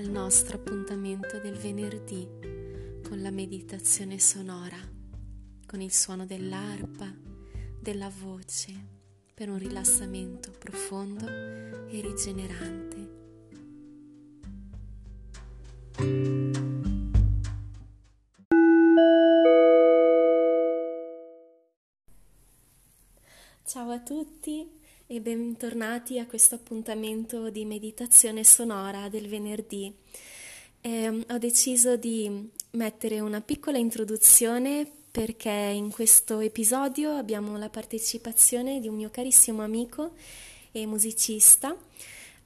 al nostro appuntamento del venerdì con la meditazione sonora, con il suono dell'arpa, della voce, per un rilassamento profondo e rigenerante. E bentornati a questo appuntamento di meditazione sonora del venerdì. Eh, ho deciso di mettere una piccola introduzione perché in questo episodio abbiamo la partecipazione di un mio carissimo amico e musicista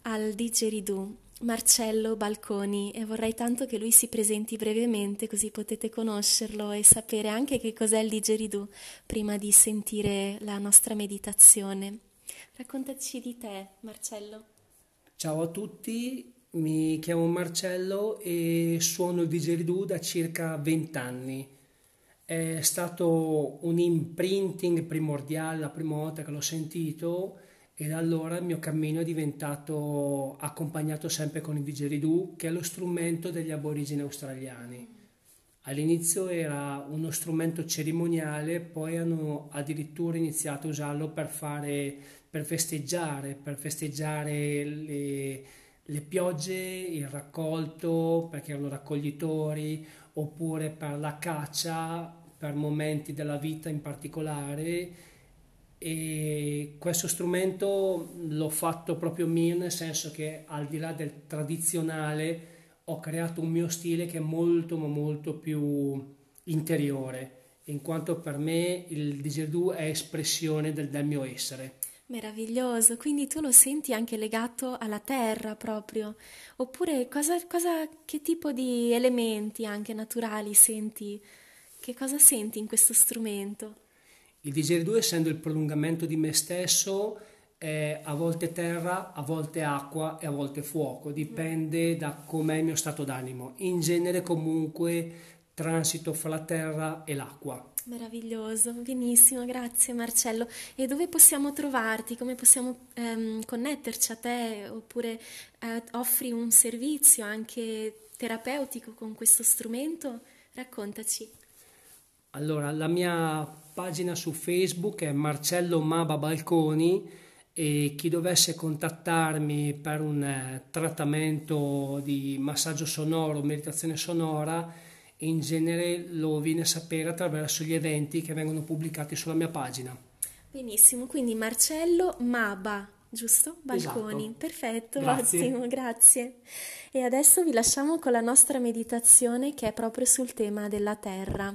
al didgeridoo, Marcello Balconi, e vorrei tanto che lui si presenti brevemente così potete conoscerlo e sapere anche che cos'è il didgeridoo prima di sentire la nostra meditazione. Raccontaci di te, Marcello. Ciao a tutti, mi chiamo Marcello e suono il didgeridoo da circa 20 anni. È stato un imprinting primordiale la prima volta che l'ho sentito e da allora il mio cammino è diventato accompagnato sempre con il didgeridoo che è lo strumento degli aborigeni australiani. All'inizio era uno strumento cerimoniale, poi hanno addirittura iniziato a usarlo per fare per festeggiare, per festeggiare le, le piogge, il raccolto, perché erano raccoglitori, oppure per la caccia, per momenti della vita in particolare. E questo strumento l'ho fatto proprio mio, nel senso che al di là del tradizionale ho creato un mio stile che è molto ma molto più interiore, in quanto per me il didgeridoo è espressione del, del mio essere. Meraviglioso, quindi tu lo senti anche legato alla terra proprio, oppure cosa, cosa, che tipo di elementi anche naturali senti? Che cosa senti in questo strumento? Il didgeridoo essendo il prolungamento di me stesso è a volte terra, a volte acqua e a volte fuoco, dipende da com'è il mio stato d'animo. In genere comunque transito fra la terra e l'acqua. Meraviglioso, benissimo, grazie Marcello. E dove possiamo trovarti? Come possiamo ehm, connetterci a te? Oppure eh, offri un servizio anche terapeutico con questo strumento? Raccontaci. Allora, la mia pagina su Facebook è Marcello Maba Balconi e chi dovesse contattarmi per un eh, trattamento di massaggio sonoro, meditazione sonora, in genere lo viene a sapere attraverso gli eventi che vengono pubblicati sulla mia pagina. Benissimo, quindi Marcello Maba, giusto? Balconi, esatto. perfetto, grazie. ottimo, grazie. E adesso vi lasciamo con la nostra meditazione che è proprio sul tema della terra.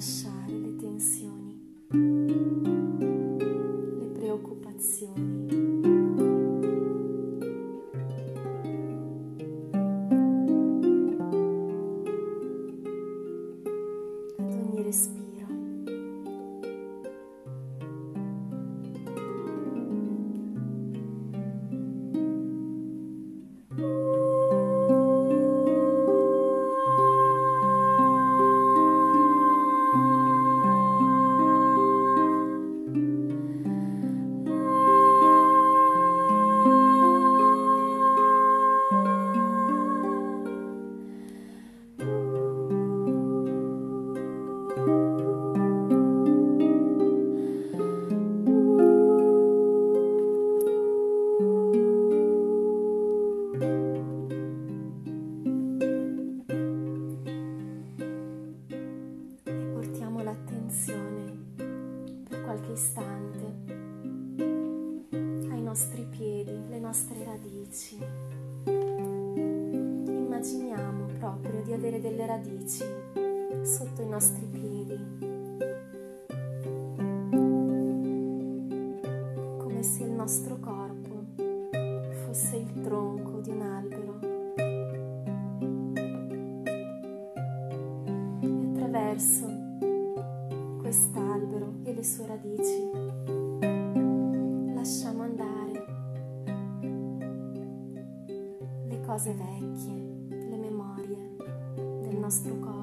di radici. Immaginiamo proprio di avere delle radici sotto i nostri piedi, come se il nostro corpo fosse il tronco di un albero. E attraverso quest'albero e le sue radici cose vecchie, le memorie del nostro corpo,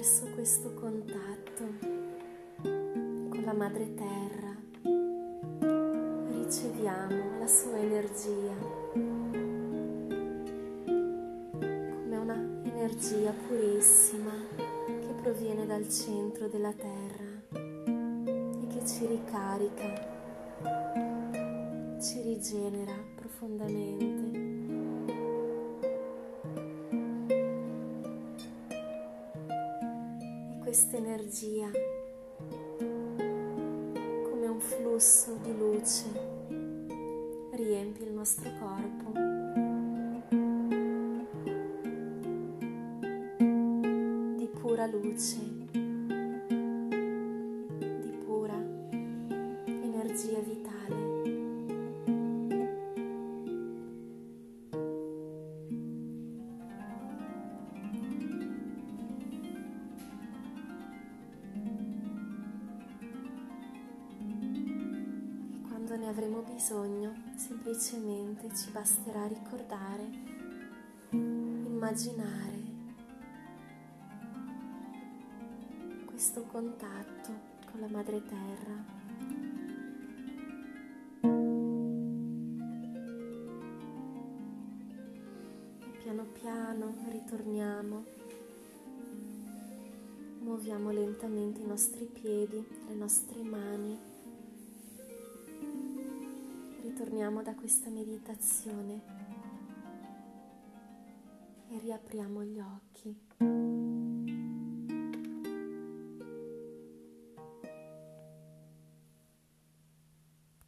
questo contatto con la madre terra riceviamo la sua energia come una energia purissima che proviene dal centro della terra e che ci ricarica, ci rigenera profondamente. Questa energia, come un flusso di luce, riempie il nostro corpo. pura luce, quando ne avremo bisogno, semplicemente ci basterà ricordare, immaginare questo contatto con la madre terra. E piano piano ritorniamo, muoviamo lentamente i nostri piedi, le nostre mani. Ritorniamo da questa meditazione e riapriamo gli occhi.